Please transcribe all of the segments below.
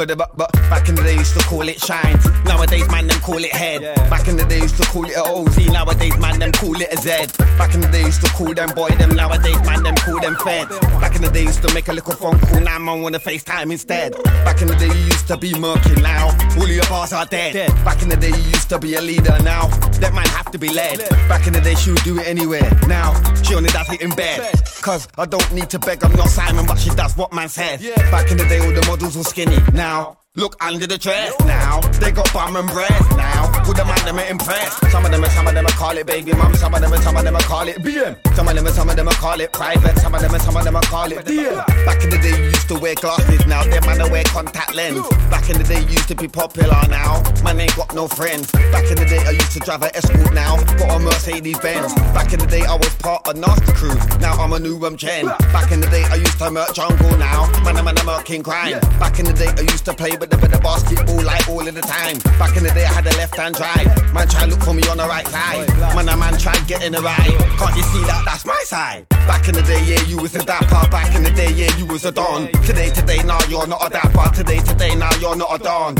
But, but, but back in the day used to call it shine. Nowadays man them call it head. Back in the day used to call it a OZ. Nowadays man them call it a Z. Back in the day used to call them boy them. Nowadays man them call them fed. Back in the day used to make a little phone call. Now man wanna FaceTime instead. Back in the day you used to be murky. Now all of your bars are dead. Back in the day you used to be a leader. Now that man have to be led. Back in the day she would do it anywhere. Now she only does it in bed. Cause I don't need to beg. I'm not Simon, but she does what man says. Back in the day all the models were skinny. Now now. Look under the dress now. They got bum and breast now. Who the man them are impressed? Some of them and some of them are call it baby mum. Some of them and some of them are call it BM. Some of them and some of them are call it private. Some of them and some of them are call it DM. Back in the day you used to wear glasses. Now them man wear contact lens. Back in the day you used to be popular. Now man ain't got no friends. Back in the day I used to drive an escort. Now got a Mercedes Benz. Back in the day I was part of Nasty Crew. Now I'm a new um gen. Back in the day I used to merch jungle. Now man I'm a man king crime. Back in the day I used to play with the, basketball like all of the time. Back in the day I had a left hand drive. Man try look for me on the right side. Man a man try get in the right. Can't you see that that's my side? Back in the day, yeah, you was a dapper. Back in the day, yeah, you was a don. Today, today, now you're not a dapper. Today, today, now you're not a don.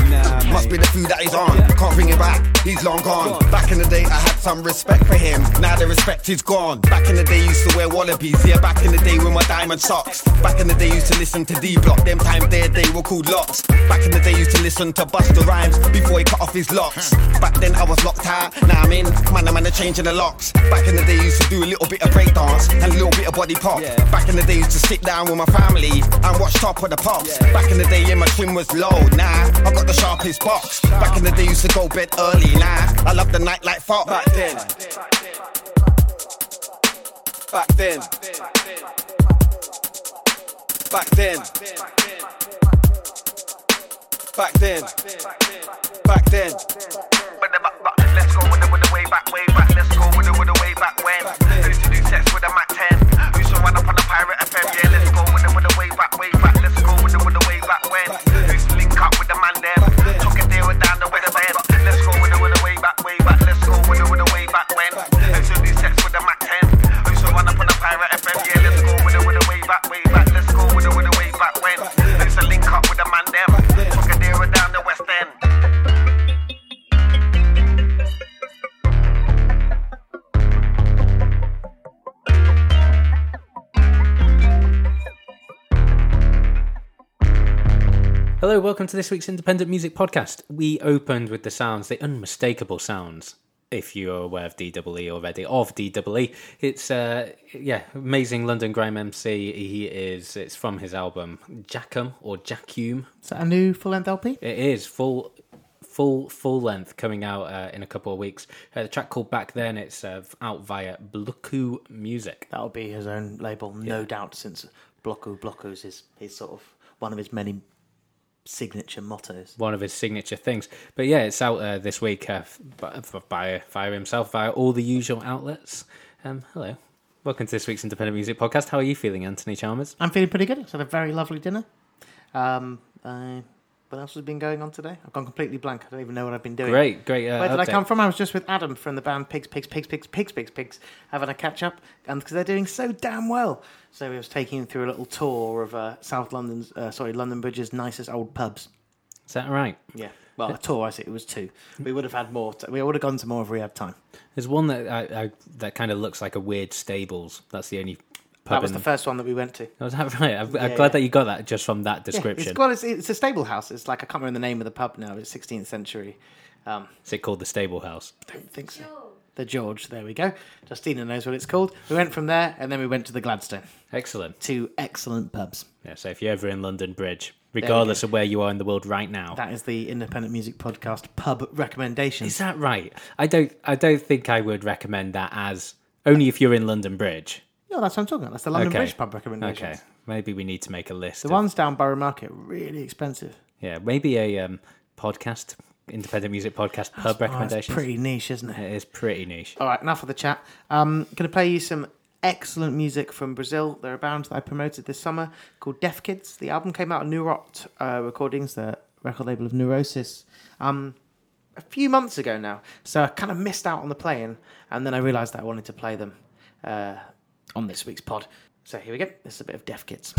Must be the food that he's on. Can't bring it back, he's long gone. Back in the day, I had some respect for him. Now the respect is gone. Back in the day, used to wear wallabies. Yeah, back in the day with my diamond socks. Back in the day, used to listen to D Block. Them times there, they were called locks. Back in the day, used to listen to Busta Rhymes before he cut off his locks. Back then, I was locked out. Now I'm in. Man, I'm man, changing the locks. Back in the day, used to do a little bit of breakdance and a little bit of body pop. Back in the day, used to sit down with my family and watch Top of the Pops. Back in the day, yeah, my trim was low. Nah, I got the sharpest box. Back in the day, used to go bed early. Nah, I love the night like fuck. Back then. Back then. Back then. Back then. Back then. Let's go with the, with the way back, way back. Let's go with the, with the way back when. Who used to do sets with a Mac 10? Welcome to this week's Independent Music Podcast. We opened with the sounds, the unmistakable sounds, if you're aware of DWE already, of DWE. It's, uh, yeah, amazing London grime MC. He is, it's from his album Jackum or Jackum. Is that a new full length LP? It is full, full, full length coming out uh, in a couple of weeks. Uh, the track called Back Then, it's uh, out via Bluku Music. That'll be his own label, no doubt, since Bluku Bluku's is his sort of one of his many signature mottos. one of his signature things. But yeah, it's out uh, this week uh, by, by via himself via all the usual outlets. Um, hello, welcome to this week's Independent Music Podcast. How are you feeling, Anthony Chalmers? I'm feeling pretty good. It's had a very lovely dinner. Um, uh, what else has been going on today? I've gone completely blank. I don't even know what I've been doing. Great, great. Uh, Where did I come from? I was just with Adam from the band Pigs, Pigs, Pigs, Pigs, Pigs, Pigs, Pigs, having a catch up, and because they're doing so damn well. So we was taking him through a little tour of uh, South London's, uh, sorry, London Bridge's nicest old pubs. Is that right? Yeah. Well, a tour. I say it was two. We would have had more. T- we would have gone to more if we had time. There's one that I, I, that kind of looks like a weird stables. That's the only pub. That was in- the first one that we went to. Oh, Was that right? I'm, I'm glad yeah. that you got that just from that Yeah, description. it's, well, it's, it's a stable house. It's like I can't remember the name of the pub now. It's 16th century. Um, Is it called the Stable House? I don't think so. The George. There we go. Justina knows what it's called. We went from there, and then we went to the Gladstone. Excellent. Two excellent pubs. Yeah. So if you're ever in London Bridge, regardless of where you are in the world right now, That is the independent music podcast pub recommendation. Is that right? I don't. I don't think I would recommend that as only if you're in London Bridge. No, that's what I'm talking about. That's the London okay. Bridge pub recommendations. Okay, maybe we need to make a list. The of... ones down Borough Market really expensive. Yeah, maybe a um, podcast, independent music podcast pub recommendation. recommendations. Pretty niche, isn't it? It is pretty niche. All right, enough of the chat. Um, going to play you some excellent music from Brazil. They're a band that I promoted this summer called Deaf Kids. The album came out on Neurot uh, Recordings, the record label of Neurosis. Um, a few months ago now, so I kind of missed out on the playing, and then I realised that I wanted to play them. Uh, on this week's pod. So here we go. This is a bit of deaf Kids.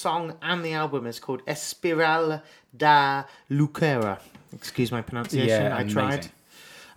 Song and the album is called Espiral da Lucera. Excuse my pronunciation. Yeah, I tried.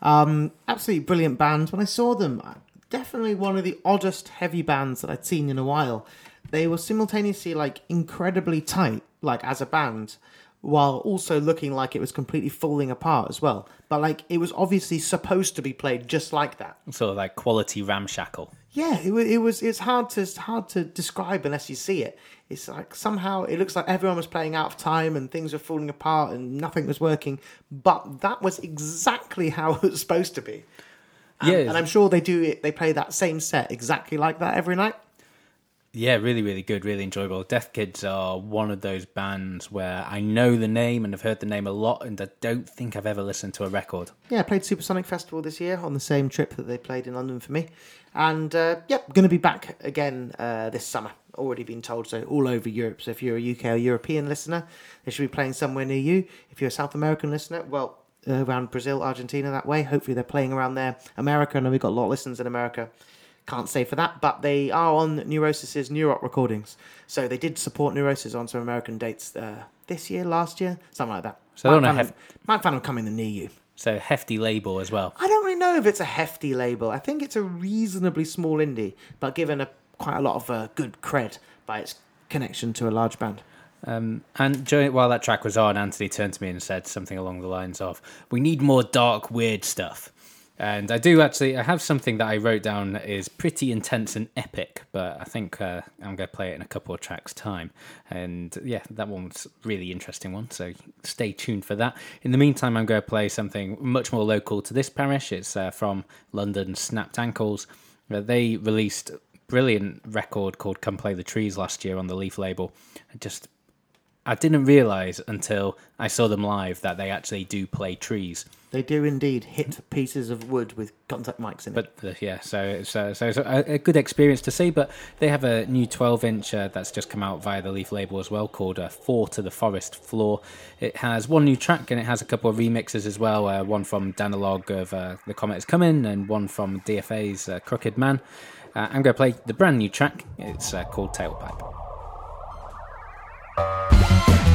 Um, absolutely brilliant band. When I saw them, uh, definitely one of the oddest heavy bands that I'd seen in a while. They were simultaneously like incredibly tight, like as a band, while also looking like it was completely falling apart as well. But like it was obviously supposed to be played just like that. Sort of like quality ramshackle. Yeah, it, it was. It's hard to it's hard to describe unless you see it. It's like somehow it looks like everyone was playing out of time and things were falling apart and nothing was working. But that was exactly how it was supposed to be. And, Yeah. and I'm sure they do it. They play that same set exactly like that every night. Yeah, really, really good, really enjoyable. Deaf Kids are one of those bands where I know the name and I've heard the name a lot, and I don't think I've ever listened to a record. Yeah, I played Supersonic Festival this year on the same trip that they played in London for me. And uh, yep, going to be back again uh, this summer. Already been told so all over Europe. So if you're a UK or European listener, they should be playing somewhere near you. If you're a South American listener, well, around Brazil, Argentina, that way. Hopefully they're playing around there. America, I know we've got a lot of listeners in America. Can't say for that, but they are on Neurosis's Neurot recordings. So they did support Neurosis on some American dates uh, this year, last year, something like that. So I don't know them, might find them coming near you. So hefty label as well. I don't really know if it's a hefty label. I think it's a reasonably small indie, but given a quite a lot of uh, good cred by its connection to a large band. Um, and during, while that track was on, Anthony turned to me and said something along the lines of, "We need more dark, weird stuff." And I do actually. I have something that I wrote down that is pretty intense and epic, but I think uh, I'm going to play it in a couple of tracks' time. And yeah, that one's really interesting one. So stay tuned for that. In the meantime, I'm going to play something much more local to this parish. It's uh, from London, Snapped Ankles. Uh, they released brilliant record called "Come Play the Trees" last year on the Leaf label. Just I didn't realize until I saw them live that they actually do play trees. They do indeed hit pieces of wood with contact mics in it. But uh, yeah, so so so it's a, a good experience to see. But they have a new 12 inch uh, that's just come out via the Leaf label as well, called uh, "Four to the Forest Floor." It has one new track and it has a couple of remixes as well. Uh, one from Danalogue of uh, "The Comet Is Coming" and one from DFA's uh, "Crooked Man." Uh, I'm going to play the brand new track. It's uh, called "Tailpipe." Música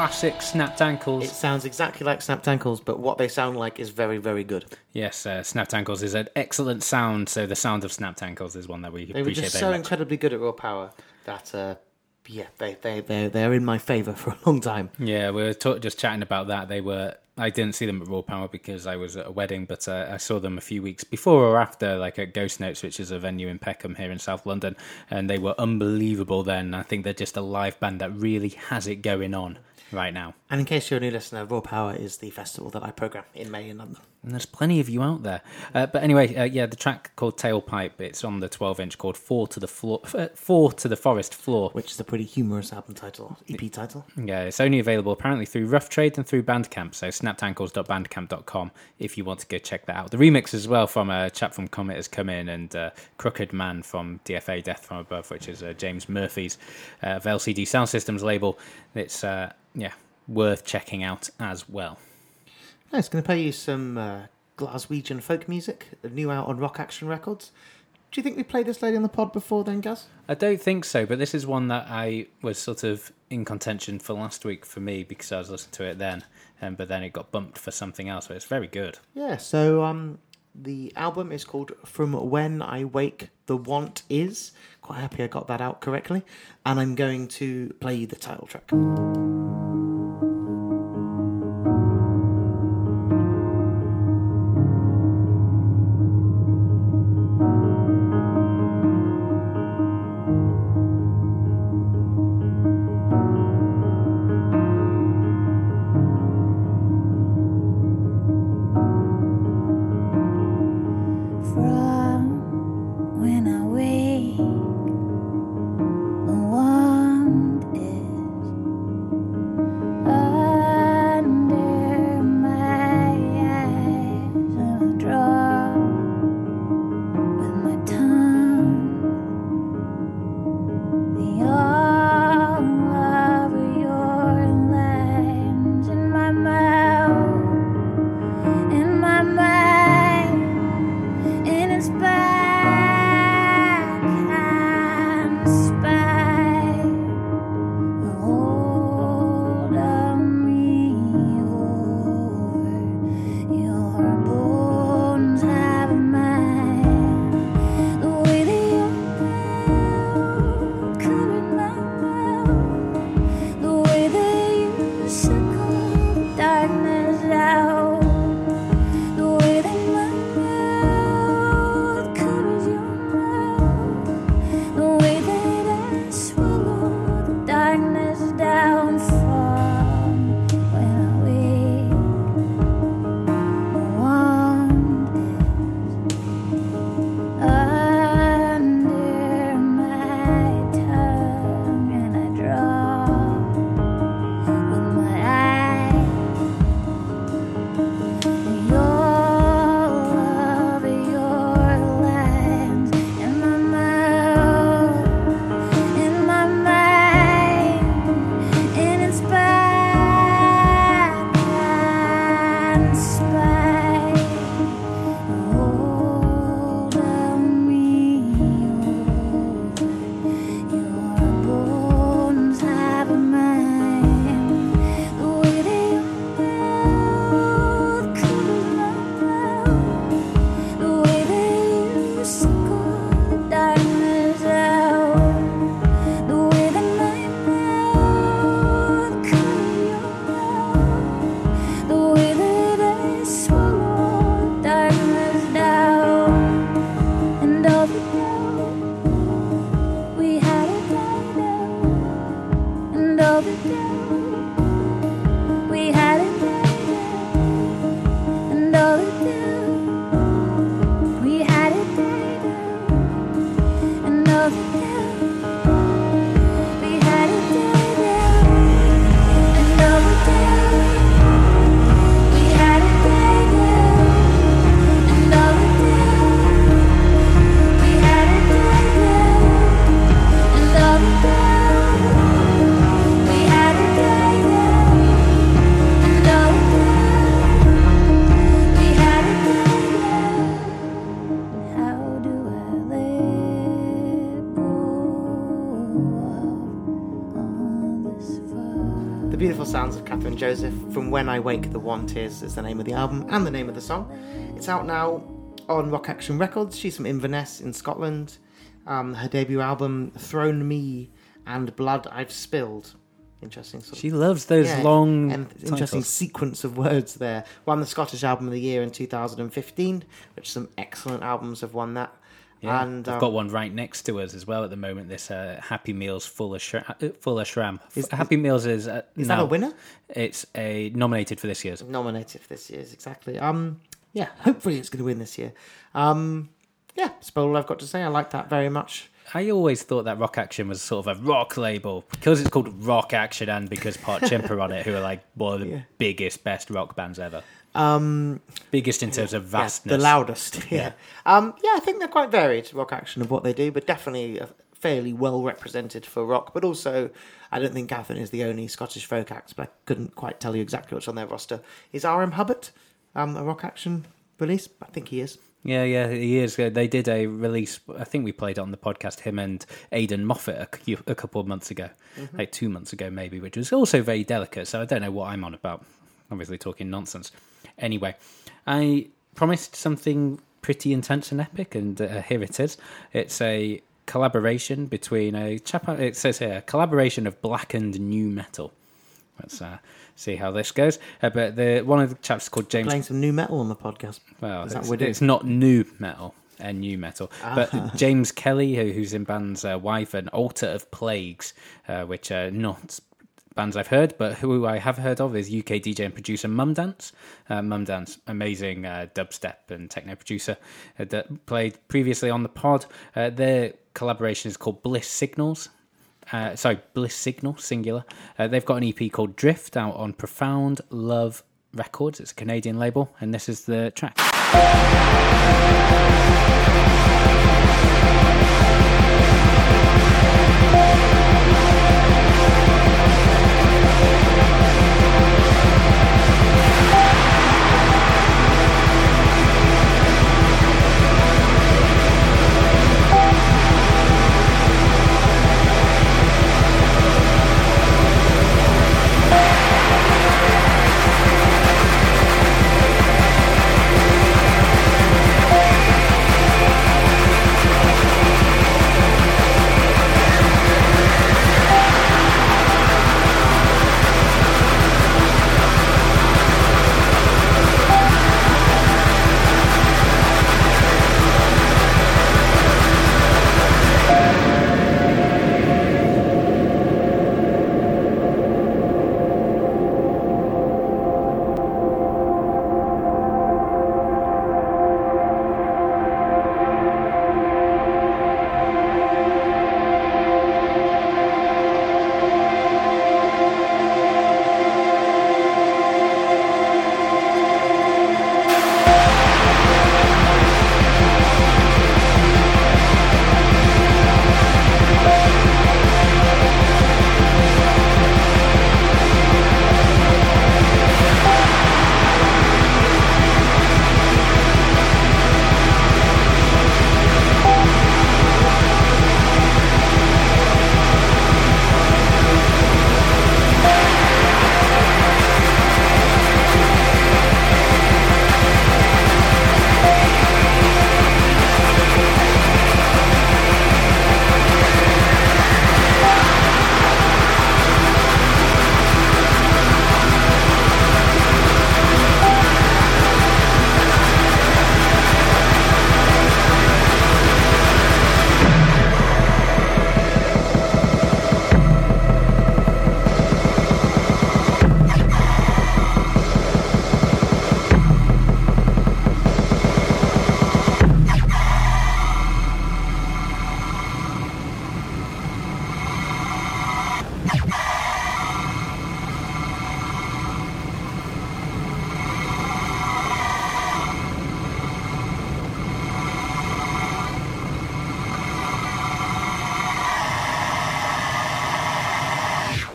classic snapped ankles? It sounds exactly like snapped ankles, but what they sound like is very, very good. Yes, uh, snapped ankles is an excellent sound. So the sound of snapped ankles is one that we appreciate. They were just so much. incredibly good at Raw Power that, uh, yeah, they, they, they, they're in my favour for a long time. Yeah, we were ta- just chatting about that. They were. I didn't see them at Raw Power because I was at a wedding, but uh, I saw them a few weeks before or after, like at Ghost Notes, which is a venue in Peckham here in South London, and they were unbelievable. Then I think they're just a live band that really has it going on right now. And in case you're a new listener, Raw Power is the festival that I program in May in London. And there's plenty of you out there. Uh, but anyway, uh, yeah, the track called Tailpipe. It's on the 12 inch called Four to the Floor, uh, Four to the Forest Floor. Which is a pretty humorous album title, EP title. Yeah, it's only available apparently through Rough Trade and through Bandcamp. So snapped.ankles.bandcamp.com if you want to go check that out. The remix as well from a chap from Comet has come in, and uh, Crooked Man from DFA Death from Above, which is uh, James Murphy's uh, of LCD Sound Systems label. It's uh, yeah worth checking out as well. Nice. Going to play you some uh, Glaswegian folk music, new out on Rock Action Records. Do you think we played this lady on the pod before then, Gaz? I don't think so, but this is one that I was sort of in contention for last week for me because I was listening to it then, um, but then it got bumped for something else. But it's very good. Yeah, so um, the album is called From When I Wake the Want Is. Quite happy I got that out correctly. And I'm going to play you the title track. I Wake, The Want Is, is the name of the album and the name of the song. It's out now on Rock Action Records. She's from Inverness in Scotland. Um, her debut album, Thrown Me and Blood I've Spilled. Interesting. Sort of She loves those yeah, long and interesting titles. sequence of words there. Won the Scottish Album of the Year in 2015, which some excellent albums have won that. Yeah, and I've um, got one right next to us as well at the moment. This uh, Happy Meals full of shra- uh, full of shram. Is- Happy Meals is uh, Is that a winner? It's a nominated for this year's. nominated for this year's exactly. Um, yeah, hopefully it's going to win this year. Um, yeah, that's all I've got to say. I like that very much. I always thought that Rock Action was sort of a rock label because it's called Rock Action and because Pot Chimper on it, who are like one of the Yeah. biggest, best rock bands ever. Um, Biggest in terms of yeah, vastness. the loudest. Yeah. Um, yeah, I think they're quite varied rock action of what they do, but definitely uh, fairly well represented for rock. But also, I don't think Kathryn is the only Scottish folk act, but I couldn't quite tell you exactly what's on their roster. Is R.M. Hubbert um, a rock action release? I think he is. Yeah, yeah, years ago they did a release. I think we played it on the podcast. Him and Aidan Moffat a, a couple of months ago, like two months ago maybe, which was also very delicate. So I don't know what I'm on about. Obviously talking nonsense. Anyway, I promised something pretty intense and epic, and uh, here it is. It's a collaboration between a chap. It says here a collaboration of black and new metal. Let's uh, see how this goes. Uh, but the one of the chaps called James Playing some new metal on the podcast. well, Is that it's, what it's not new metal and new metal, Ah. but James Kelly, who, who's in bands uh, Wife and Altar of Plagues, uh, which are not bands I've heard, but who I have heard of is UK DJ and producer Mumdance. Uh, Mumdance, amazing uh, dubstep and techno producer uh, that played previously on the pod. Uh, their collaboration is called Bliss Signals. Uh, sorry, Bliss Signal, singular. Uh, they've got an EP called Drift out on Profound Love Records. It's a Canadian label, and this is the track.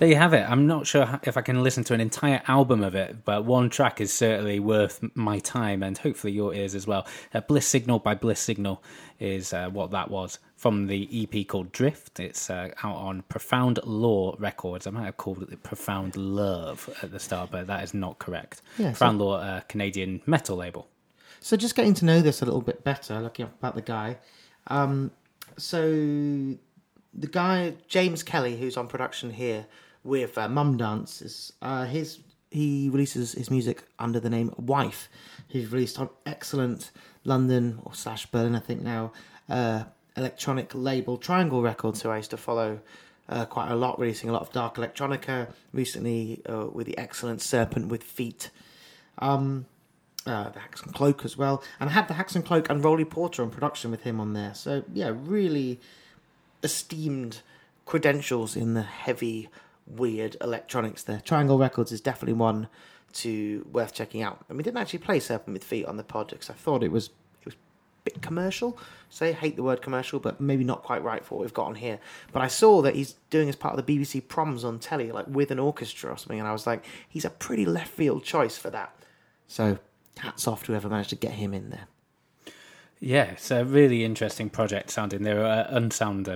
There you have it. I'm not sure if I can listen to an entire album of it, but one track is certainly worth my time and hopefully your ears as well. Uh, Bliss Signal by Bliss Signal is uh, what that was from the EP called Drift. It's uh, out on Profound Lore Records. I might have called it Profound Love at the start, but that is not correct. Yeah, so- Profound Lore, uh, Canadian metal label. So just getting to know this a little bit better, looking up about the guy. Um, so the guy James Kelly, who's on production here with uh, Mumdance, is uh, his he releases his music under the name Wife. He's released on excellent London or slash Berlin, I think now, uh, electronic label Triangle Records, who I used to follow. Uh, quite a lot, releasing a lot of dark electronica recently uh, with the excellent Serpent with Feet um, uh, the Haxan Cloak as well. And I had the Haxan Cloak and Roly Porter on production with him on there. So, yeah, really esteemed credentials in the heavy, weird electronics there. Triangle Records is definitely one to worth checking out. And we didn't actually play Serpent with Feet on the pod because I thought it was it was a bit commercial. Say, hate the word commercial, but maybe not quite right for what we've got on here. But I saw that he's doing as part of the BBC proms on telly, like with an orchestra or something, and I was like, he's a pretty left field choice for that. So hats off to whoever managed to get him in there. Yeah, it's a really interesting project sounding. They were uh, Unsound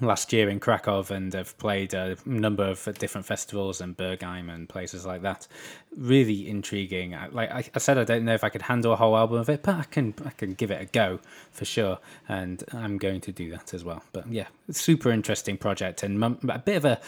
last year in Krakow and have played a number of different festivals and Berghain and places like that. Really intriguing. Like I, said, I don't know if I could handle a whole album of it, but I can I can give it a go for sure, and I'm going to do that as well. But yeah, super interesting project and a bit of a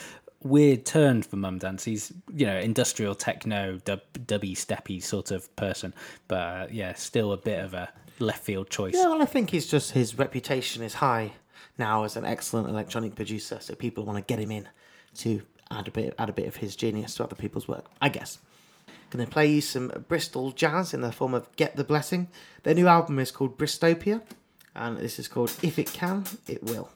weird turn for Mumdance. He's you know industrial techno, dub, dubby, steppy sort of person, but uh, yeah, still a bit of a left field choice. Yeah, well, I think he's just his reputation is high now as an excellent electronic producer, so people want to get him in to add a bit add a bit of his genius to other people's work. I guess. Going to play you some Bristol jazz in the form of Get the Blessing. Their new album is called Bristopia, and this is called If It Can, It Will.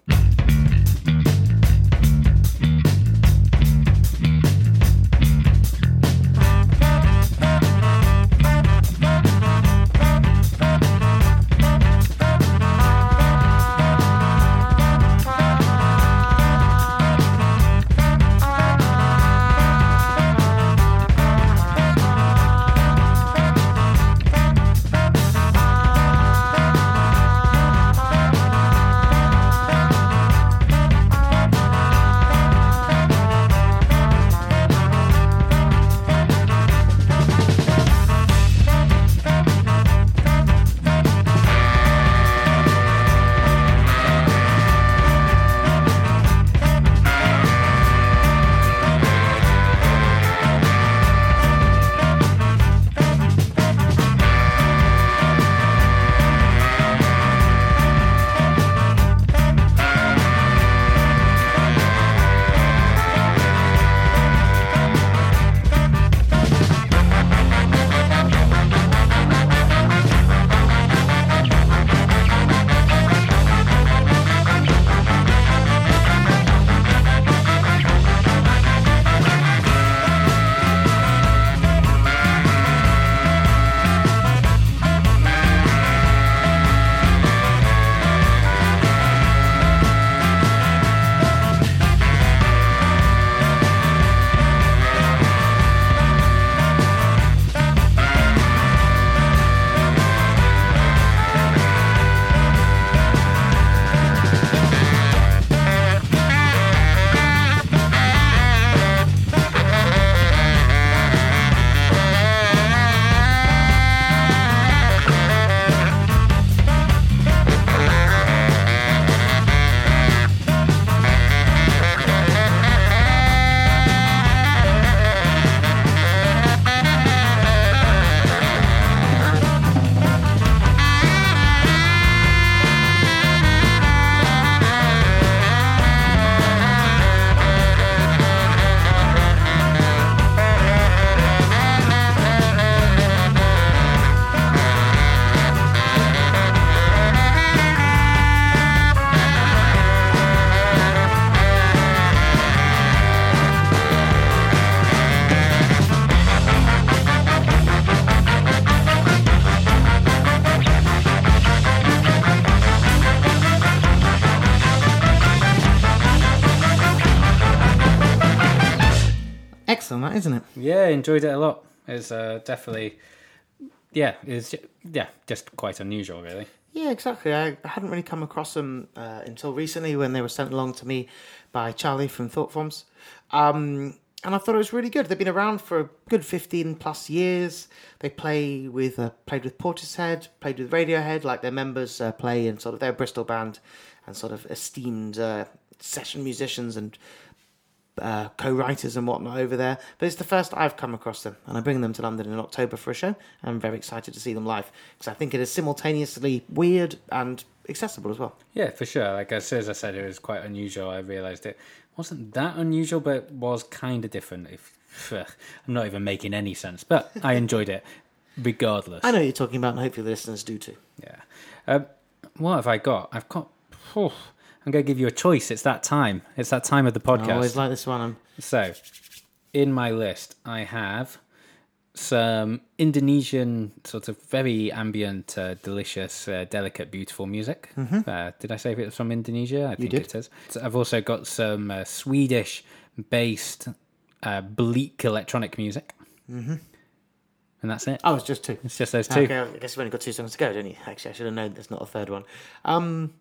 On that, isn't it? Yeah, enjoyed it a lot. It's uh, definitely, yeah, it's yeah, just quite unusual, really. Yeah, exactly. I hadn't really come across them uh, until recently when they were sent along to me by Charlie from Thought Forms. Um, and I thought it was really good. They've been around for a good 15 plus years. They play with, uh, played with Portishead, played with Radiohead, like their members uh, play in sort of their Bristol band and sort of esteemed uh, session musicians and uh, co-writers and whatnot over there. But it's the first I've come across them, and I bring them to London in October for a show. I'm very excited to see them live because I think it is simultaneously weird and accessible as well. Yeah, for sure. Like as soon as I said it was quite unusual, I realised it wasn't that unusual, but was kind of different. If I'm not even making any sense, but I enjoyed it regardless. I know what you're talking about, and hopefully the listeners do too. Yeah. Um, what have I got? I've got. Oh, I'm going to give you a choice. It's that time. It's that time of the podcast. I always like this one. I'm So, in my list, I have some Indonesian sort of very ambient, uh, delicious, uh, delicate, beautiful music. Uh, did I say it was from Indonesia? I think it is. So I've also got some uh, Swedish-based uh, bleak electronic music, mm-hmm. and that's it. Oh, it's just two. It's just those two. Okay, I guess we've only got two songs to go, don't you? Actually, I should have known there's not a third one. Um,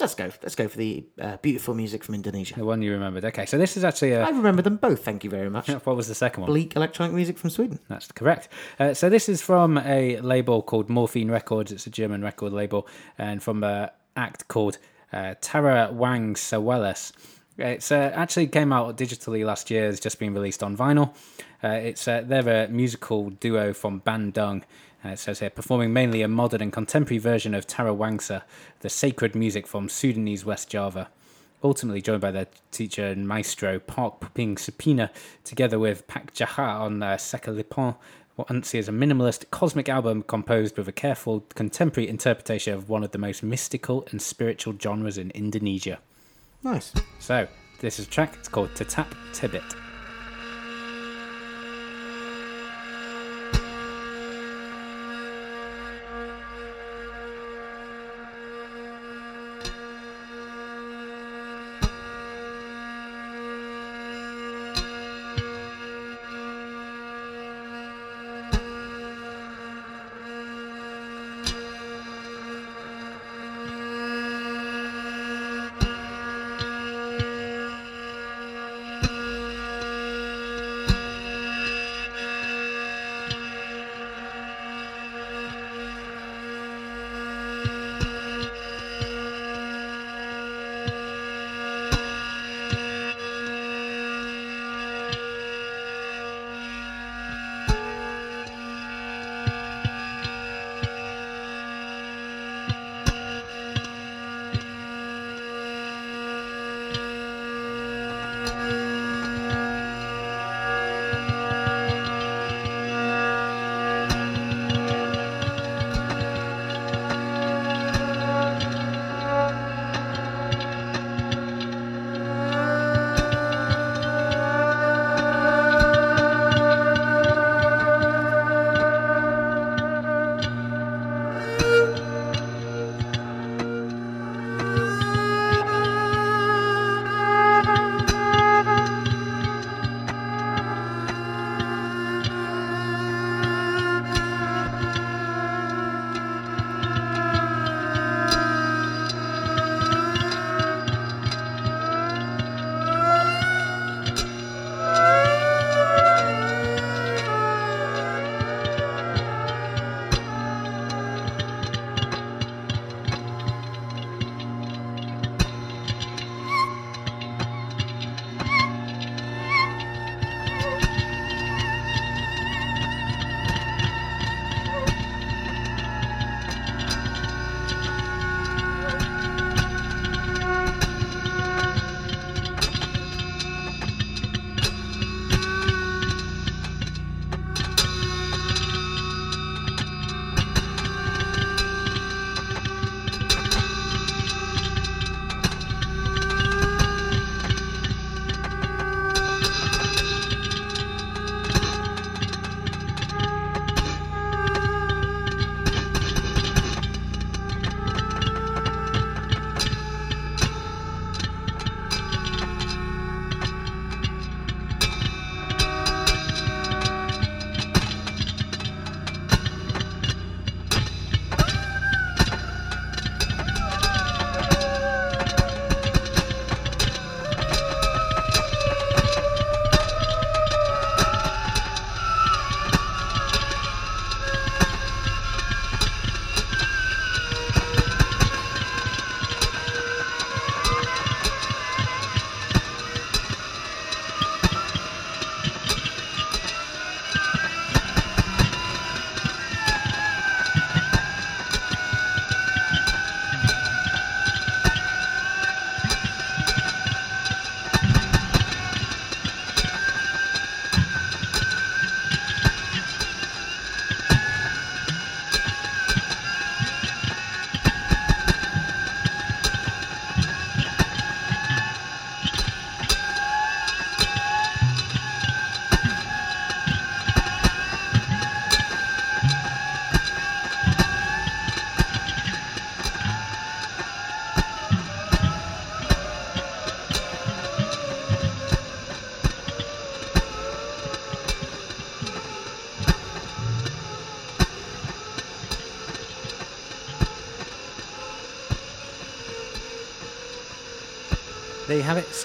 let's go. Let's go for the uh, beautiful music from Indonesia. The one you remembered. Okay, so this is actually a. I remember them both. Thank you very much. What was the second one? Bleak electronic music from Sweden. That's correct. Uh, so this is from a label called Morphine Records. It's a German record label, and from an act called uh, Tarawangsawelas. It's uh, actually came out digitally last year. It's just been released on vinyl. Uh, it's uh, they're a musical duo from Bandung. Uh, it says here performing mainly a modern and contemporary version of Tarawangsa, the sacred music from Sundanese West Java ultimately joined by their teacher and maestro Park Puping Supina, together with Pak Jaha on uh, Sekalipon. What Ansi is a minimalist cosmic album composed with a careful contemporary interpretation of one of the most mystical and spiritual genres in Indonesia. Nice. So, this is a track, it's called Tetap Terbit.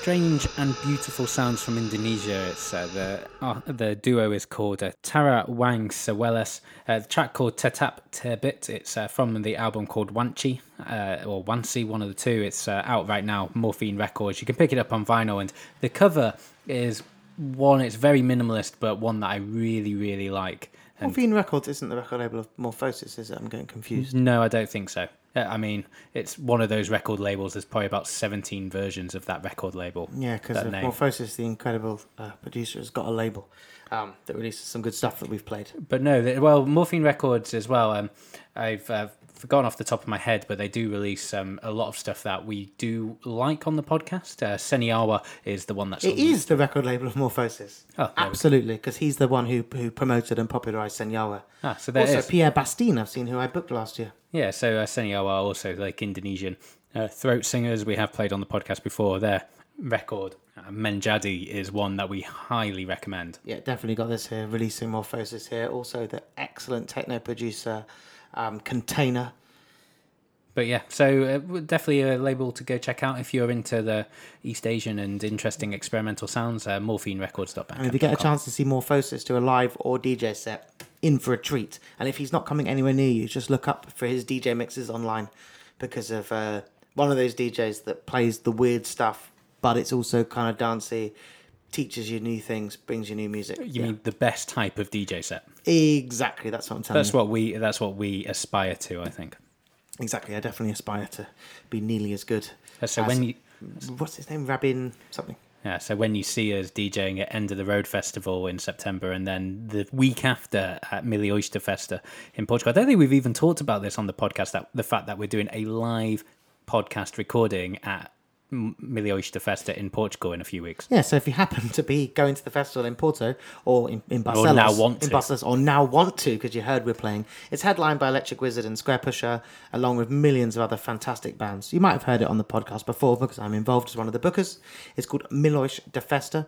Strange and beautiful sounds from Indonesia. It's uh, the uh, the duo is called uh, Tarawangsawelas. Uh, the track called Tetap Terbit. It's uh, from the album called Wanchi uh, or Wansi, one of the two. It's uh, out right now, Morphine Records. You can pick it up on vinyl, and the cover is one. It's very minimalist, but one that I really really like. And Morphine Records isn't the record label of Morphosis, is it? I'm getting confused. no, I don't think so. Uh, I mean, it's one of those record labels. There's probably about 17 versions of that record label. Yeah, because. Morphosis, the incredible uh, producer, has got a label um, that releases some good stuff that we've played. But no, they, well, Morphine Records as well. Um, I've uh, forgotten off the top of my head, but they do release um, a lot of stuff that we do like on the podcast. Uh, Senyawa is the one that's It is the record label of Morphosis. Oh, there we go. Absolutely, because he's the one who who promoted and popularised Senyawa. Ah, so there also, is. Pierre Bastien, I've seen who I booked last year. Yeah, so uh, are also like Indonesian uh, throat singers. We have played on the podcast before. Their record, uh, Menjadi, is one that we highly recommend. Yeah, definitely got this here, releasing Morphosis here. Also, the excellent techno producer um, Container. But yeah, so uh, definitely a label to go check out if you're into the East Asian and interesting experimental sounds. Uh, morphinerecords.bandcamp.com. And if you get a chance to see Morphosis do a live or DJ set, in for a treat. And if he's not coming anywhere near you, just look up for his DJ mixes online because of uh, one of those DJs that plays the weird stuff, but it's also kind of dancey, teaches you new things, brings you new music. You Yeah. mean the best type of DJ set? exactly? That's what I'm telling That's you. what we. That's what we aspire to. I think. Exactly. I definitely aspire to be nearly as good. Uh, So as- when you. what's his name? Rabin something. Yeah, so when you see us DJing at End of the Road Festival in September and then the week after at Milhões de Festa uh, in Portugal, I don't think we've even talked about this on the podcast, that the fact that we're doing a live podcast recording at M- Milhões de Festa in Portugal in a few weeks. Yeah, so if you happen to be going to the festival in Porto or in, in Barcelos, now want in to. Barcelos, or now want to because you heard we're playing, it's headlined by Electric Wizard and Squarepusher, along with millions of other fantastic bands. You might have heard it on the podcast before because I'm involved as one of the bookers. It's called Milhões de Festa,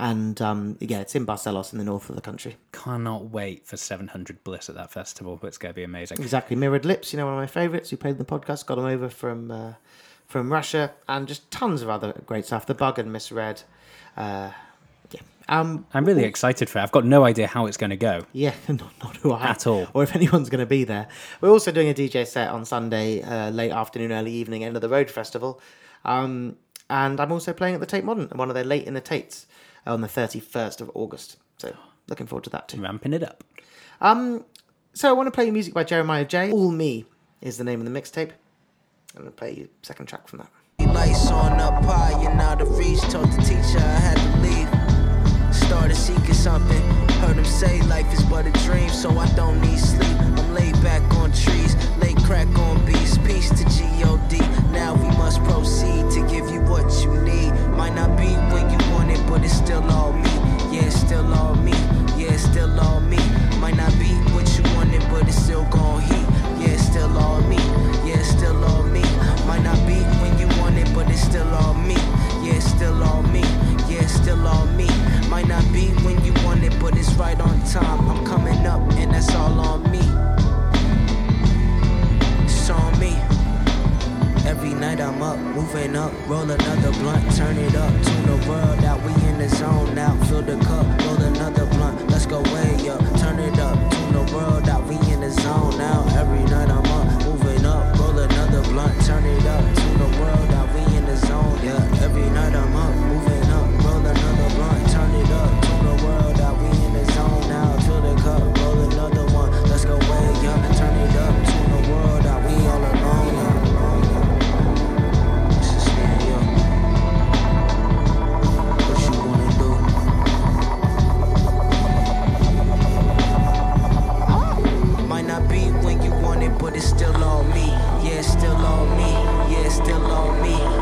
and um, yeah, it's in Barcelos in the north of the country. Cannot wait for 700 Bliss at that festival. but It's going to be amazing. Exactly, Mirrored Lips, you know, one of my favourites who played in the podcast, got them over from uh, from Russia, and just tons of other great stuff. The Bug and Miss Red. Uh, yeah. Um, I'm really excited for it. I've got no idea how it's going to go. Yeah, not, not who I At all. or if anyone's going to be there. We're also doing a DJ set on Sunday, uh, late afternoon, early evening, end of the road festival, um, and I'm also playing at the Tate Modern, one of their late in the Tates, on the 31st of August. So looking forward to that too. Ramping it up. Um, so I want to play music by Jeremiah Jae. All Me is the name of the mixtape. To play you second track from that. Lights on up high and out of reach. Told the teacher I had to leave. Started seeking something. Heard him say life is but a dream, so I don't need sleep. I'm laid back on trees, lay crack on. Peace to G.O.D. Now we must proceed to give you what you need. Might not be when you want it, but it's still all me. Yeah, it's still all me. Yeah, it's still all me. Might not be what you wanted, but it's still gon' heat. Yeah, it's still all me. Still all me. Yeah, it's still all me. Yeah, it's still all me. Might not be when you want it, but it's right on time. I'm coming up, and that's all on me. It's on me. Every night I'm up, moving up, roll another blunt, turn it up, to the world out. We in the zone now, fill the cup, roll another blunt, let's go way up, turn it up, to the world out. We in the zone now. Every night I'm up, moving up, roll another blunt, turn it up, Every night I'm up, moving up, roll another blunt, turn it up, tune the world out. We in the zone now, fill the cup, roll another one, let's go way up, turn it up, tune the world out. We all alone, me, not be when you want it, but it's still all me. Yeah, it's still all me. Yeah, it's still There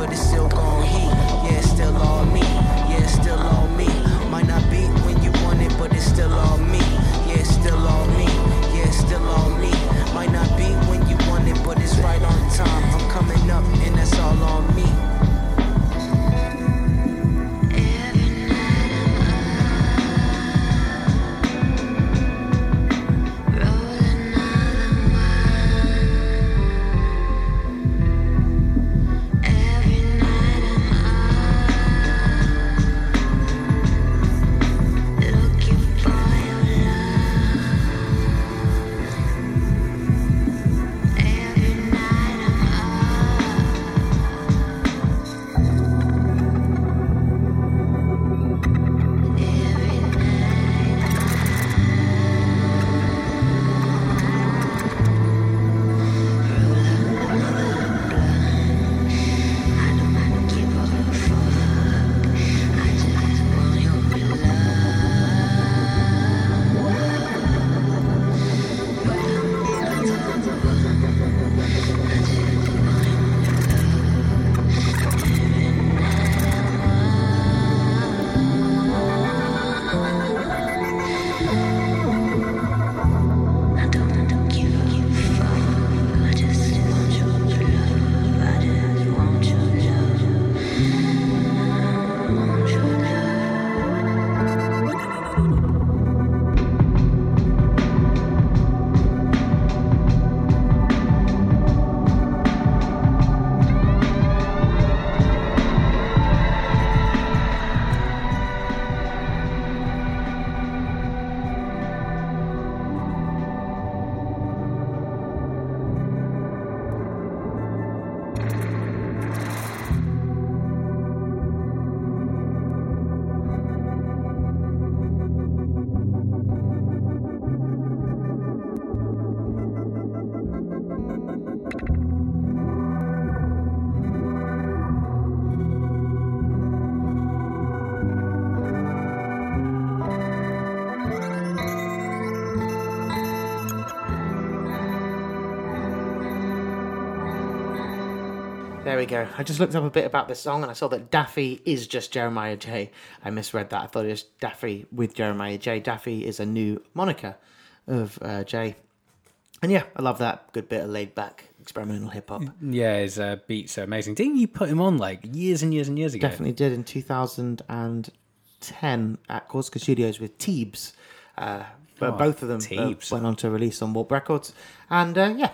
but it's still gon' heat. Yeah, it's still on me. Yeah, it's still on me. Might not be when you want it, but it's still on we go. I just looked up a bit about this song and I saw that Daffy is just Jeremiah Jae. I misread that. I thought it was Daffy with Jeremiah Jae. Daffy is a new moniker of uh, Jae. And yeah, I love that. Good bit of laid back experimental hip hop. Yeah, his uh, beats are amazing. Didn't you put him on like years and years and years ago? Definitely did in 2010 at Corsica Studios with Teebs. Uh, but Oh, both of them uh, went on to release on Warp Records. And uh, yeah,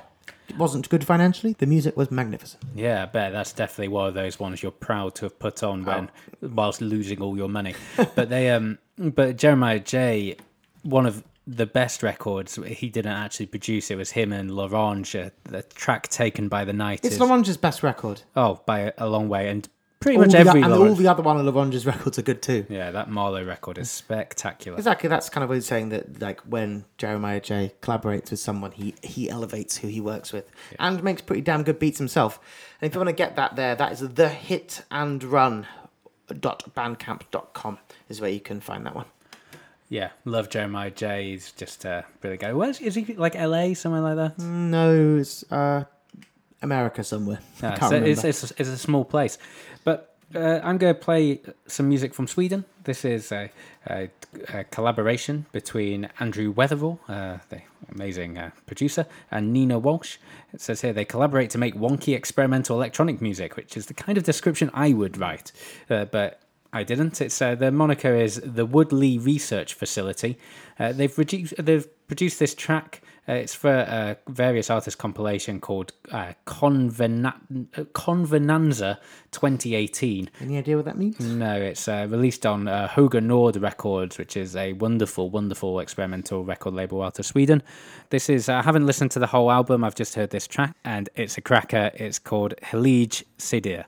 it wasn't good financially. The music was magnificent. Yeah, I bet that's definitely one of those ones you're proud to have put on when Oh. whilst losing all your money. but they um but Jeremiah Jae one of the best records he didn't actually produce it was him and L'Orange uh, the track taken by the night It's is, L'Orange's best record. oh by a, a long way and pretty All much the, every and all the other one of L'Orange's records are good too. yeah that Marlowe record is spectacular Exactly, that's kind of what he's saying that like when Jeremiah Jae collaborates with someone, he he elevates who he works with and makes pretty damn good beats himself. And if you want to get that there, that is the hit and run dot bandcamp.com is where you can find that one. yeah love Jeremiah Jae he's just a really guy where's is he like LA somewhere like that No, it's uh, America somewhere. I can't so remember. it's, it's, it's a small place. Uh, I'm going to play some music from Sweden. This is a, a, a collaboration between Andrew Weatherall, uh, the amazing uh, producer, and Nina Walsh. It says here they collaborate to make wonky experimental electronic music, which is the kind of description I would write. Uh, but I didn't. It's uh, the moniker is the Woodleigh Research Facility. Uh, they've reduced. They've produced this track. Uh, it's for a various artists compilation called uh, Convena- uh, Convenanza 2018. Any idea what that means? No, it's uh, released on uh, Höga Nord Records, which is a wonderful, wonderful experimental record label out of Sweden. This is, I haven't listened to the whole album, I've just heard this track, and it's a cracker. It's called Helij Sidir.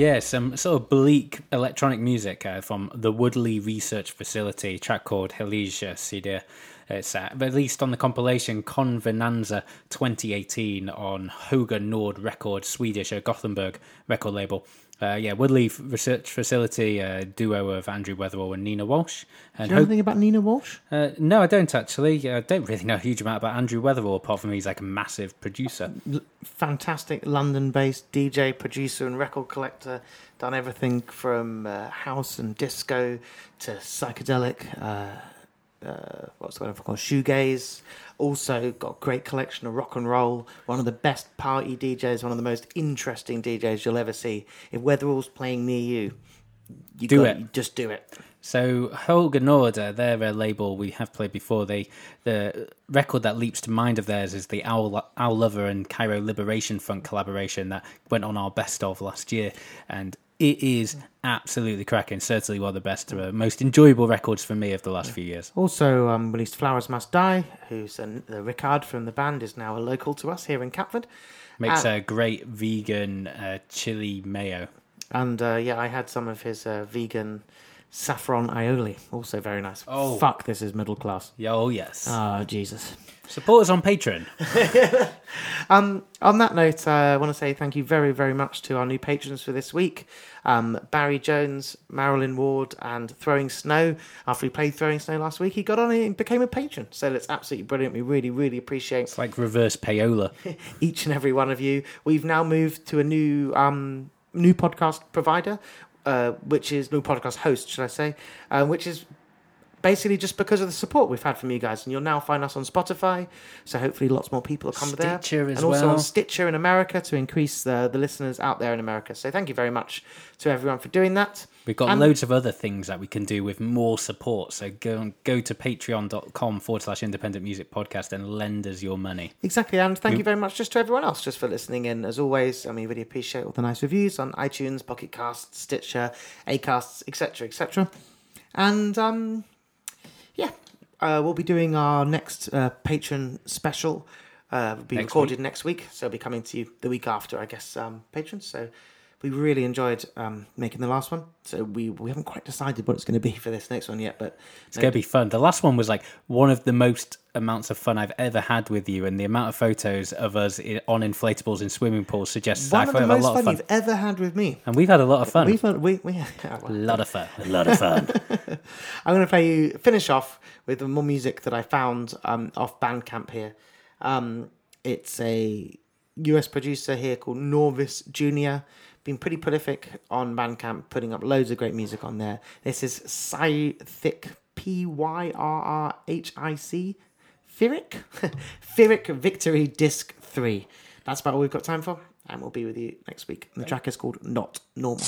Yeah, some sort of bleak electronic music uh, from the Woodleigh Research Facility, track called Helisia Sidia. It's uh, released on the compilation Convenanza 2018 on Höga Nord Records, Swedish uh, Gothenburg record label. Uh, yeah, Woodleigh Research Facility, a duo of Andrew Weatherall and Nina Walsh. And Do you know anything about Nina Walsh? uh, no, I don't actually. I don't really know a huge amount about Andrew Weatherall, apart from he's like a massive producer. fantastic London-based DJ, producer, and record collector. Done everything from uh, house and disco to psychedelic. Uh, uh, what's the one called? Shoegaze. Also got a great collection of rock and roll. One of the best party DJs. One of the most interesting DJs you'll ever see. If Weatherall's playing near you, you Do got- it. Just do it. So Höga Nord, uh, they're a label we have played before. They the record that leaps to mind of theirs is the Owl, Owl Lover and Cairo Liberation Front collaboration that went on our best of last year, and it is absolutely cracking. Certainly one of the best, uh, most enjoyable records for me of the last few years. Also um, released Flowers Must Die, who's an, the Ricard from the band is now a local to us here in Catford. Makes a great vegan uh, chili mayo. And uh, yeah, I had some of his uh, vegan saffron aioli, also very nice. Oh. fuck, this is middle class. Oh yes, Oh Jesus. support us on Patreon. Um, on that note, uh, I want to say thank you very, very much to our new patrons for this week um, Barry Jones, Marilyn Ward, and Throwing Snow. After we played Throwing Snow last week, he got on and became a patron. So that's absolutely brilliant. We really, really appreciate It's like reverse payola. each and every one of you. We've now moved to a new um, new podcast provider, uh, which is new podcast host, should I say, uh, which is basically just because of the support we've had from you guys. And you'll now find us on Spotify, so hopefully lots more people will come there. Stitcher as and also well. on Stitcher in America to increase the, the listeners out there in America. So thank you very much to everyone for doing that. We've got And- loads of other things that we can do with more support. So go go to patreon.com forward slash independent music podcast and lend us your money. Exactly, and thank you very much just to everyone else just for listening in. As always, I mean, really appreciate all the nice reviews on iTunes, Pocket Casts, Stitcher, Acasts, etc., etc. And um, yeah, uh, we'll be doing our next uh, patron special. Uh, will be Next recorded next week, so it'll be coming to you the week after, I guess, um, patrons. So we really enjoyed um, making the last one. So we we haven't quite decided what it's going to be for this next one yet, but It's going to be fun. The last one was like one of the most amounts of fun I've ever had with you, and the amount of photos of us i- on inflatables in swimming pools suggests one I've of the had a most lot fun, of fun. you've ever had with me. And we've had a lot of fun. We've had, we, we, a lot of fun. A lot of fun. I'm going to play you finish off with more music that I found um, off Bandcamp here. Um, it's a US producer here called Norvis Junior. Been pretty prolific on Bandcamp, putting up loads of great music on there. This is Pythic, P Y R R H I C, Pyrrhic, Pyrrhic Victory Disc Three. That's about all we've got time for, and we'll be with you next week. And the track is called Not Normal.